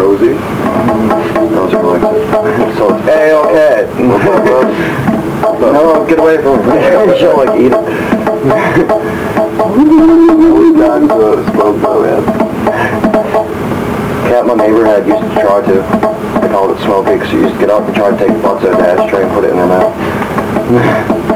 Rosie. Those are like. So it's Hey, okay. No, get away from him. Don't like eat it. These dogs a smoke though, man. Cat my neighbor had used to try to. They called it smoking because she used to get up and try to take butts out of the ashtray and put it in her mouth.